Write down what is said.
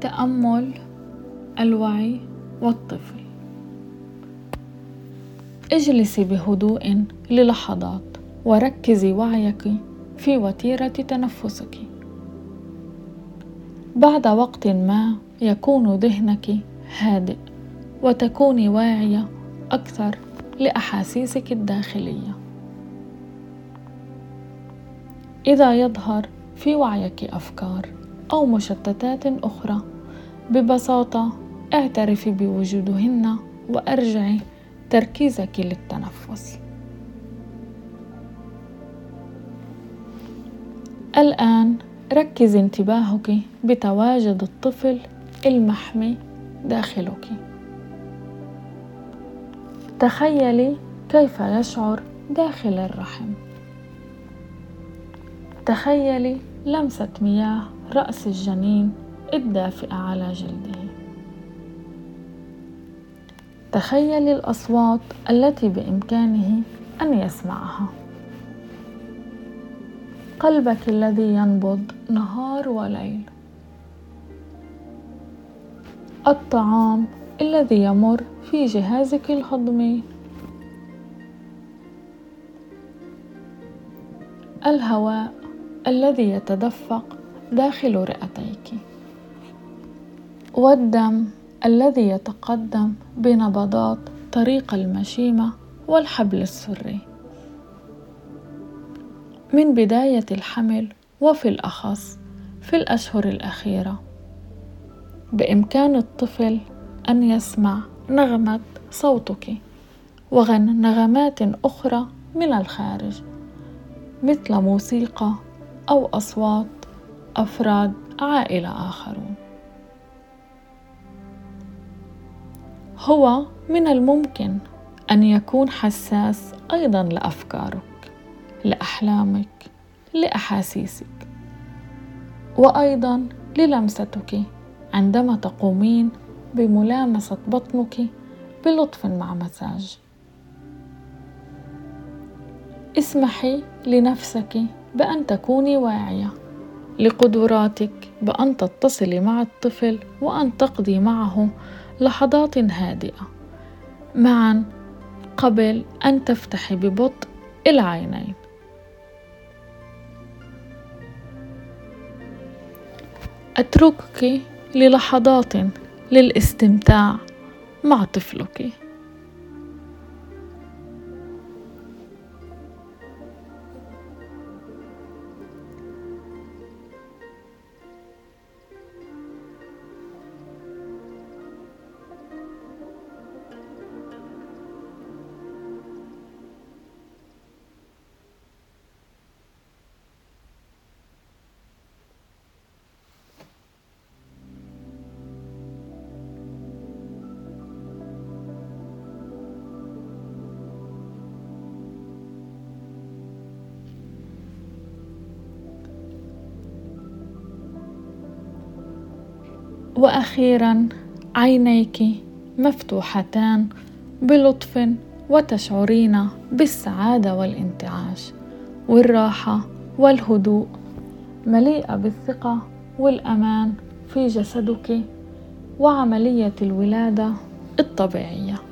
تأمل الوعي والطفل. اجلسي بهدوء للحظات وركزي وعيك في وتيرة تنفسك. بعد وقت ما يكون ذهنك هادئ وتكوني واعية أكثر لأحاسيسك الداخلية. إذا يظهر في وعيك أفكار أو مشتتات أخرى. ببساطة اعترفي بوجودهن وأرجعي تركيزك للتنفس. الآن ركز انتباهك بتواجد الطفل المحمي داخلك. تخيلي كيف يشعر داخل الرحم. تخيلي لمسة مياه رأس الجنين الدافئة على جلده. تخيلي الأصوات التي بإمكانه أن يسمعها. قلبك الذي ينبض نهار وليل. الطعام الذي يمر في جهازك الهضمي. الهواء الذي يتدفق داخل رئتيك. والدم الذي يتقدم بنبضات طريق المشيمة والحبل السري. من بداية الحمل وفي الأخص في الأشهر الأخيرة. بإمكان الطفل أن يسمع نغمة صوتك ونغمات أخرى من الخارج مثل موسيقى أو أصوات أفراد عائلة آخرون. هو من الممكن أن يكون حساس أيضا لأفكارك لأحلامك لأحاسيسك وأيضا للمستك عندما تقومين بملامسة بطنك بلطف مع مساج. اسمحي لنفسك بأن تكوني واعية. لقدراتك بأن تتصلي مع الطفل وأن تقضي معه لحظات هادئة. معا قبل أن تفتحي ببطء العينين. أتركك للحظات للاستمتاع مع طفلك. وأخيرا عينيك مفتوحتان بلطف وتشعرين بالسعادة والانتعاش والراحة والهدوء مليئة بالثقة والأمان في جسدك وعملية الولادة الطبيعية.